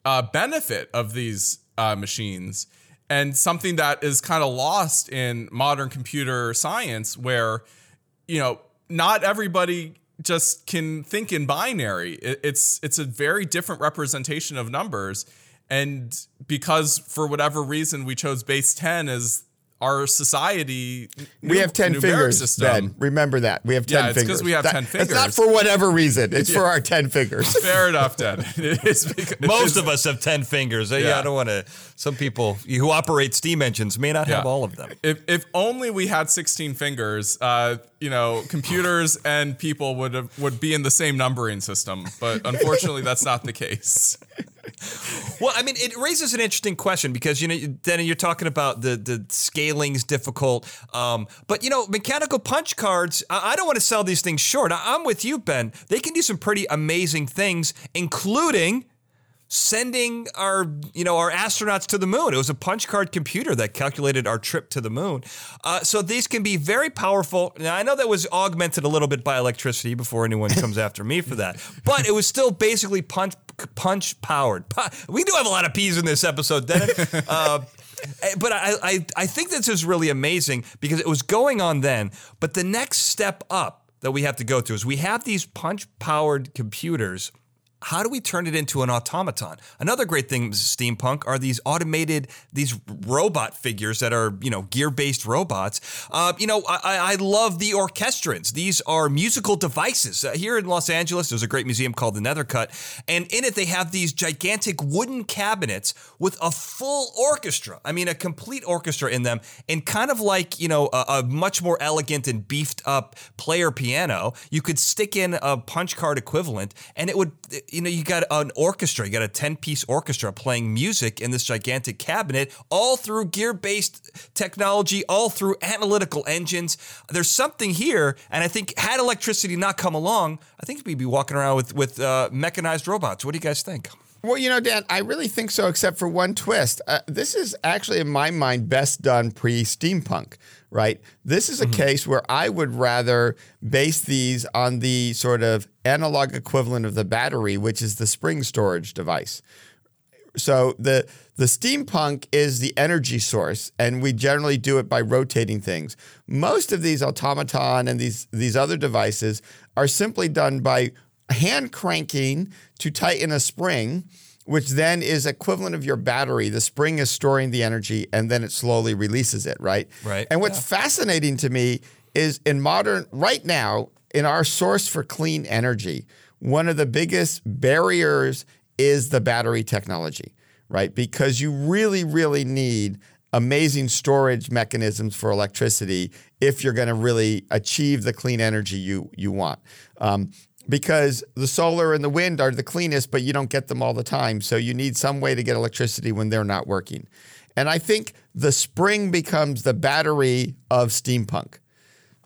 Speaker 4: uh, benefit of these uh, machines and something that is kind of lost in modern computer science where you know not everybody just can think in binary. It- it's it's a very different representation of numbers. And because for whatever reason we chose base 10 as our society
Speaker 3: We have 10 fingers,
Speaker 4: system.
Speaker 3: Ben. Remember that. We have 10
Speaker 4: Yeah, it's 'cause
Speaker 3: fingers.
Speaker 4: we have
Speaker 3: That-
Speaker 4: 10
Speaker 3: It's not for whatever reason. It's for our 10 fingers.
Speaker 4: fair enough Dad. It's because-
Speaker 2: Most of us have 10 fingers. Yeah,
Speaker 4: Yeah.
Speaker 2: I don't want to. Some people who operate steam engines may not have all of them.
Speaker 4: If, if only we had 16 fingers, uh, you know, computers and people would have, would be in the same numbering system. But unfortunately, that's not the case.
Speaker 2: Well, I mean, it raises an interesting question because you know, then you're talking about the the scaling's difficult. Um, but you know, mechanical punch cards. I, I don't want to sell these things short. I, I'm with you, Ben. They can do some pretty amazing things, including sending our you know our astronauts to the moon. It was a punch card computer that calculated our trip to the moon. Uh, so these can be very powerful. Now I know that was augmented a little bit by electricity before anyone comes after me for that, but it was still basically punch punch powered. We do have a lot of P's in this episode, Dennin. Uh, but I, I I think this is really amazing because it was going on then, but the next step up that we have to go through is we have these punch powered computers how do we turn it into an automaton? Another great thing, steampunk, are these automated, these robot figures that are, you know, gear-based robots. Uh, you know, I, I love the orchestrons. These are musical devices. Uh, here in Los Angeles, there's a great museum called the Nethercut, and in it they have these gigantic wooden cabinets with a full orchestra. I mean, a complete orchestra in them, and kind of like, you know, a, a much more elegant and beefed up player piano. You could stick in a punch card equivalent, and it would you know, you got an orchestra, you got a 10 piece orchestra playing music in this gigantic cabinet, all through gear based technology, all through analytical engines. There's something here, and I think had electricity not come along, I think we'd be walking around with, with uh, mechanized robots. What do you guys think?
Speaker 3: Well, you know, Dan, I really think so, except for one twist. Uh, this is actually, in my mind, best done pre steampunk, right? This is a mm-hmm. case where I would rather base these on the sort of analog equivalent of the battery, which is the spring storage device. So the the steampunk is the energy source, and we generally do it by rotating things. Most of these automaton and these these other devices are simply done by hand cranking to tighten a spring, which then is equivalent of your battery. The spring is storing the energy, and then it slowly releases it. Right.
Speaker 2: Right.
Speaker 3: And what's fascinating to me is in modern right now in our source for clean energy, one of the biggest barriers is the battery technology, right? Because you really, really need amazing storage mechanisms for electricity if you're going to really achieve the clean energy you you want. Um, because the solar and the wind are the cleanest, but you don't get them all the time. So you need some way to get electricity when they're not working. And I think the spring becomes the battery of steampunk.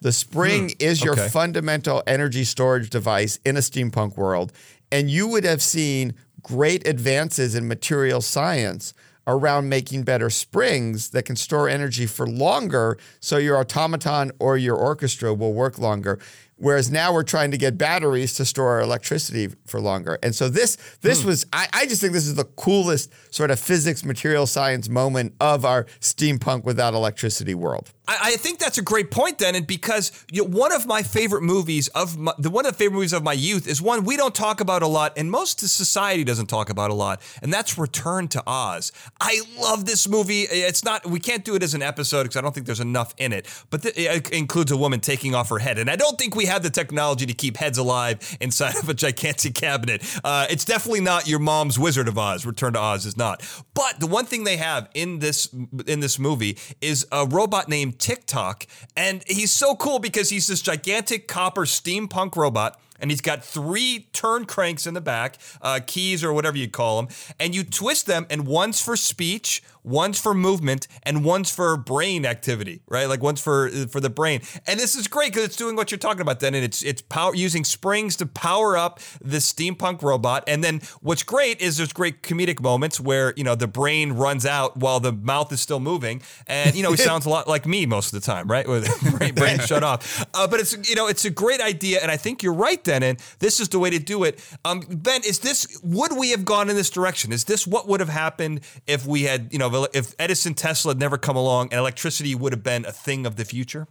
Speaker 3: The spring hmm, is your
Speaker 2: okay.
Speaker 3: fundamental energy storage device in a steampunk world. And you would have seen great advances in material science around making better springs that can store energy for longer so your automaton or your orchestra will work longer. Whereas now we're trying to get batteries to store our electricity for longer. And so this this
Speaker 2: Hmm.
Speaker 3: was I, I just think this is the coolest sort of physics material science moment of our steampunk without electricity world.
Speaker 2: I, I think that's a great point, then, and because you know, one of my favorite movies of my, the one of the favorite movies of my youth is one we don't talk about a lot, and most of society doesn't talk about a lot, and that's Return to Oz. I love this movie. It's not we can't do it as an episode because I don't think there's enough in it, but th- it includes a woman taking off her head, and I don't think we have the technology to keep heads alive inside of a gigantic cabinet. Uh, it's definitely not your mom's Wizard of Oz. Return to Oz is not. But the one thing they have in this in this movie is a robot named Tik-Tok, and he's so cool because he's this gigantic copper steampunk robot. And he's got three turn cranks in the back, uh, keys or whatever you call them, and you twist them, and one's for speech, one's for movement, and one's for brain activity, right? Like one's for for the brain. And this is great because it's doing what you're talking about. Then, and it's it's power using springs to power up the steampunk robot. And then what's great is there's great comedic moments where you know the brain runs out while the mouth is still moving, and you know he sounds a lot like me most of the time, right? With brain, brain shut off. Uh, but it's you know it's a great idea, and I think you're right, Dennin. This is the way to do it. Um, ben, is this would we have gone in this direction? Is this what would have happened if we had you know if Edison Tesla had never come along and electricity would have been a thing of the future?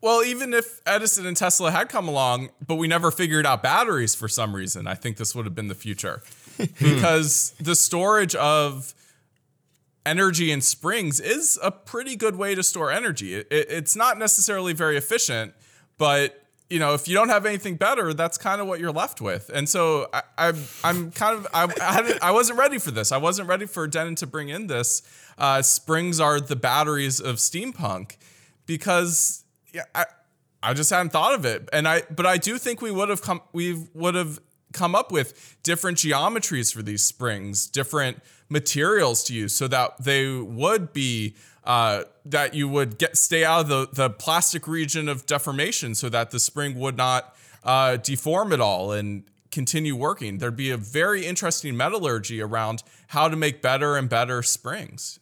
Speaker 4: Well, even if Edison and Tesla had come along, but we never figured out batteries for some reason, I think this would have been the future. because the storage of energy in springs is a pretty good way to store energy. It, it- it's not necessarily very efficient, but you know, if you don't have anything better, that's kind of what you're left with. And so I, I'm, I'm kind of, I, I, I wasn't ready for this. I wasn't ready for Dennin to bring in this. Uh, springs are the batteries of steampunk because yeah, I, I just hadn't thought of it. And I, but I do think we would have come, we would have come up with different geometries for these springs, different materials to use so that they would be uh, that you would get stay out of the, the plastic region of deformation so that the spring would not uh, deform at all and continue working. There'd be a very interesting metallurgy around how to make better and better springs.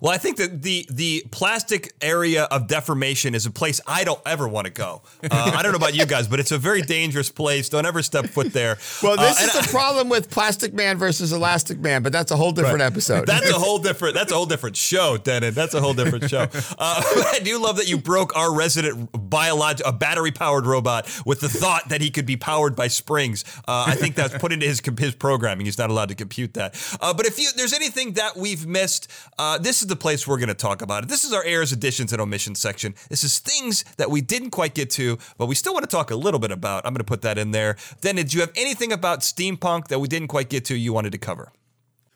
Speaker 2: Well, I think that the the plastic area of deformation is a place I don't ever want to go. Uh, I don't know about you guys, but it's a very dangerous place. Don't ever step foot there.
Speaker 3: Well, this
Speaker 2: Uh,
Speaker 3: is the problem with Plastic Man versus Elastic Man, but that's a whole different episode.
Speaker 2: That's a whole different. That's a whole different show, Dennin. That's a whole different show. Uh, I do love that you broke our resident biolog- a battery powered robot with the thought that he could be powered by springs. Uh, I think that's put into his his programming. He's not allowed to compute that. Uh, but if you there's anything that we've missed, uh, this is the place we're going to talk about it. This is our errors, additions, and omissions section. This is things that we didn't quite get to, but we still want to talk a little bit about. I'm going to put that in there. Then, did you have anything about steampunk that we didn't quite get to? You wanted to cover?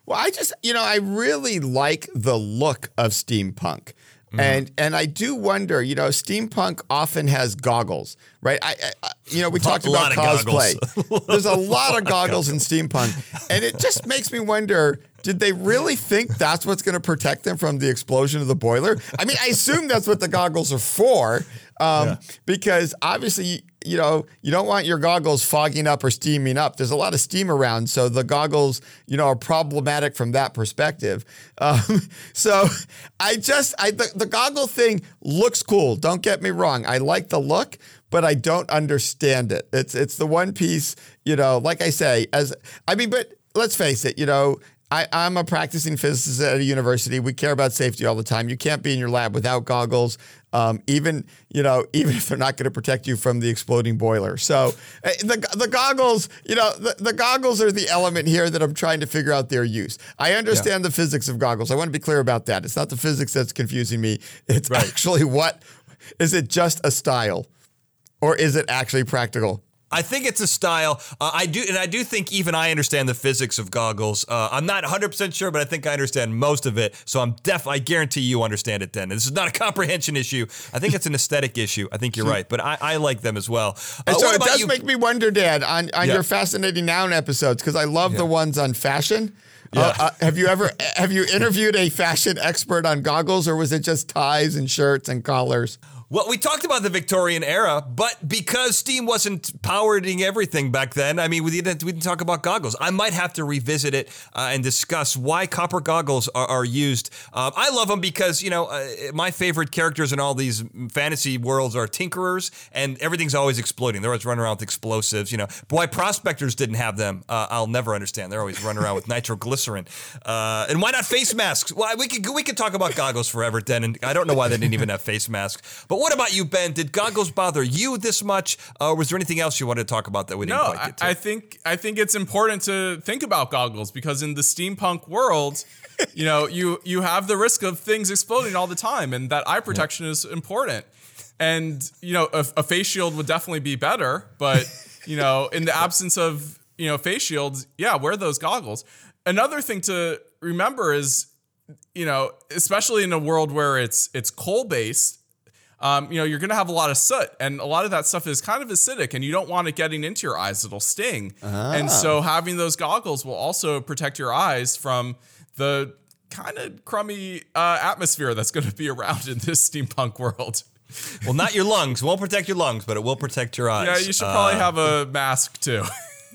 Speaker 3: Well, I just, you know, I really like the look of steampunk. And and I do wonder, you know, steampunk often has goggles, right? I, I you know, we talked
Speaker 2: lot
Speaker 3: about cosplay. There's a lot of goggles in steampunk, and it just makes me wonder: Did they really think that's what's going to protect them from the explosion of the boiler? I mean, I assume that's what the goggles are for, um, because obviously, you know, you don't want your goggles fogging up or steaming up. There's a lot of steam around, so the goggles, you know, are problematic from that perspective. Um, so I just, I the, the goggle thing looks cool. Don't get me wrong. I like the look, but I don't understand it. It's it's the one piece, you know, like I say, as I mean, but let's face it, you know. I, I'm a practicing physicist at a university. We care about safety all the time. You can't be in your lab without goggles, um, even you know, even if they're not going to protect you from the exploding boiler. So uh, the the goggles, you know, the, the goggles are the element here that I'm trying to figure out their use. I understand the physics of goggles. I want to be clear about that. It's not the physics that's confusing me. It's actually what is it just a style, or is it actually practical?
Speaker 2: I think it's a style. Uh, I do, and I do think even I understand the physics of goggles. Uh, I'm not 100 percent sure, but I think I understand most of it. So I'm def. I guarantee you understand it. Then this is not a comprehension issue. I think it's an aesthetic issue. I think you're right, but I, I like them as well. Uh,
Speaker 3: And so it does
Speaker 2: you?
Speaker 3: make me wonder, Dad, on, on
Speaker 2: Yeah.
Speaker 3: your fascinating noun episodes because I love the ones on fashion. Uh, uh, have you ever have you interviewed a fashion expert on goggles, or was it just ties and shirts and collars?
Speaker 2: Well, we talked about the Victorian era, but because Steam wasn't powering everything back then, I mean, we didn't we didn't talk about goggles. I might have to revisit it uh, and discuss why copper goggles are, are used. Uh, I love them because you know uh, my favorite characters in all these fantasy worlds are tinkerers, and everything's always exploding. They're always running around with explosives. You know, why prospectors didn't have them, uh, I'll never understand. They're always running around with nitroglycerin, uh, and why not face masks? Well, we could we could talk about goggles forever, Den, and I don't know why they didn't even have face masks, but what about you, Ben? Did goggles bother you this much, or was there anything else you wanted to talk about that we didn't
Speaker 4: No,
Speaker 2: quite
Speaker 4: I,
Speaker 2: get to?
Speaker 4: I think I think it's important to think about goggles because in the steampunk world, you know, you you have the risk of things exploding all the time, and that eye protection is important. And you know, a, a face shield would definitely be better, but you know, in the absence of you know face shields, yeah, wear those goggles. Another thing to remember is, you know, especially in a world where it's it's coal based, um, you know, you're going to have a lot of soot, and a lot of that stuff is kind of acidic, and you don't want it getting into your eyes; it'll sting. And so, having those goggles will also protect your eyes from the kind of crummy uh, atmosphere that's going to be around in this steampunk world.
Speaker 2: well, not your lungs. It won't protect your lungs, but it will protect your eyes.
Speaker 4: Yeah, you should probably have a mask too.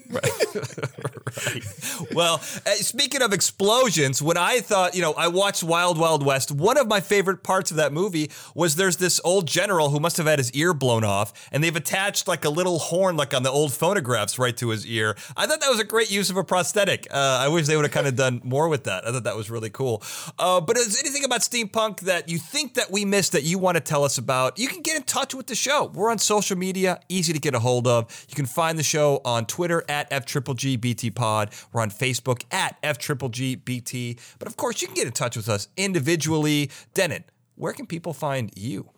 Speaker 2: well, uh, speaking of explosions, when I thought, you know, I watched Wild Wild West, one of my favorite parts of that movie was there's this old general who must have had his ear blown off, and they've attached like a little horn, like on the old phonographs, right to his ear. I thought that was a great use of a prosthetic. Uh, I wish they would have kind of done more with that. I thought that was really cool. Uh, but is anything about steampunk that you think that we missed that you want to tell us about? You can get in touch with the show. We're on social media, easy to get a hold of. You can find the show on Twitter at F Triple G BT Pod. We're on Facebook at F Triple G BT. But of course, you can get in touch with us individually. Dennin, where can people find you?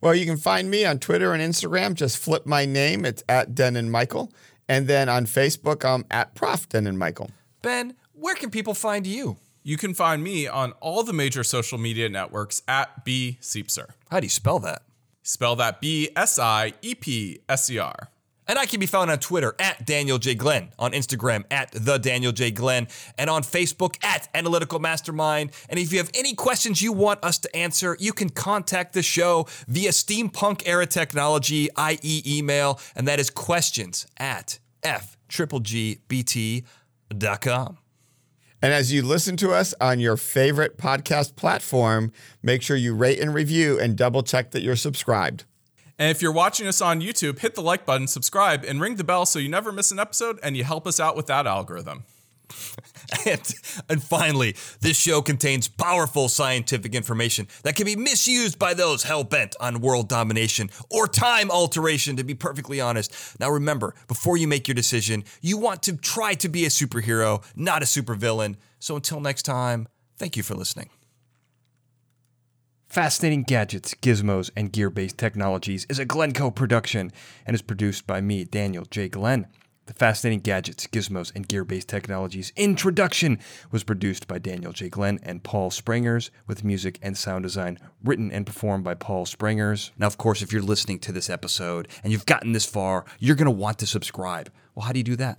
Speaker 3: Well, you can find me on Twitter and Instagram. Just flip my name. It's at Dennin Michael. And then on Facebook, I'm at Prof Dennin Michael.
Speaker 2: Ben, where can people find you?
Speaker 4: You can find me on all the major social media networks at B Siepser.
Speaker 2: How do you spell that?
Speaker 4: Spell that B S I E P S E R.
Speaker 2: And I can be found on Twitter at Daniel J. Glenn, on Instagram at the Daniel J. Glenn, and on Facebook at Analytical Mastermind. And if you have any questions you want us to answer, you can contact the show via Steampunk Era Technology, i.e., email, and that is questions at fgbt.com.
Speaker 3: And as you listen to us on your favorite podcast platform, make sure you rate and review and double check that you're subscribed.
Speaker 4: And if you're watching us on YouTube, hit the like button, subscribe, and ring the bell so you never miss an episode and you help us out with that algorithm.
Speaker 2: And, and finally, this show contains powerful scientific information that can be misused by those hell bent on world domination or time alteration, to be perfectly honest. Now, remember, before you make your decision, you want to try to be a superhero, not a supervillain. So until next time, thank you for listening. Fascinating Gadgets, Gizmos, and Gear Based Technologies is a Glencoe production and is produced by me, Daniel J. Glenn. The Fascinating Gadgets, Gizmos, and Gear Based Technologies introduction was produced by Daniel J. Glenn and Paul Springers, with music and sound design written and performed by Paul Springers. Now, of course, if you're listening to this episode and you've gotten this far, you're going to want to subscribe. Well, how do you do that?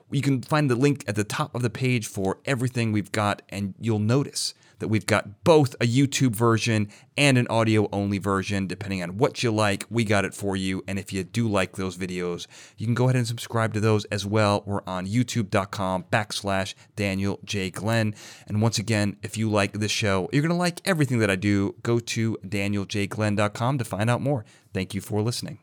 Speaker 2: You can find the link at the top of the page for everything we've got, and you'll notice that we've got both a YouTube version and an audio only version. Depending on what you like, we got it for you. And if you do like those videos, you can go ahead and subscribe to those as well. We're on youtube.com backslash Daniel J. Glenn. And once again, if you like this show, you're going to like everything that I do. Go to danieljglenn.com to find out more. Thank you for listening.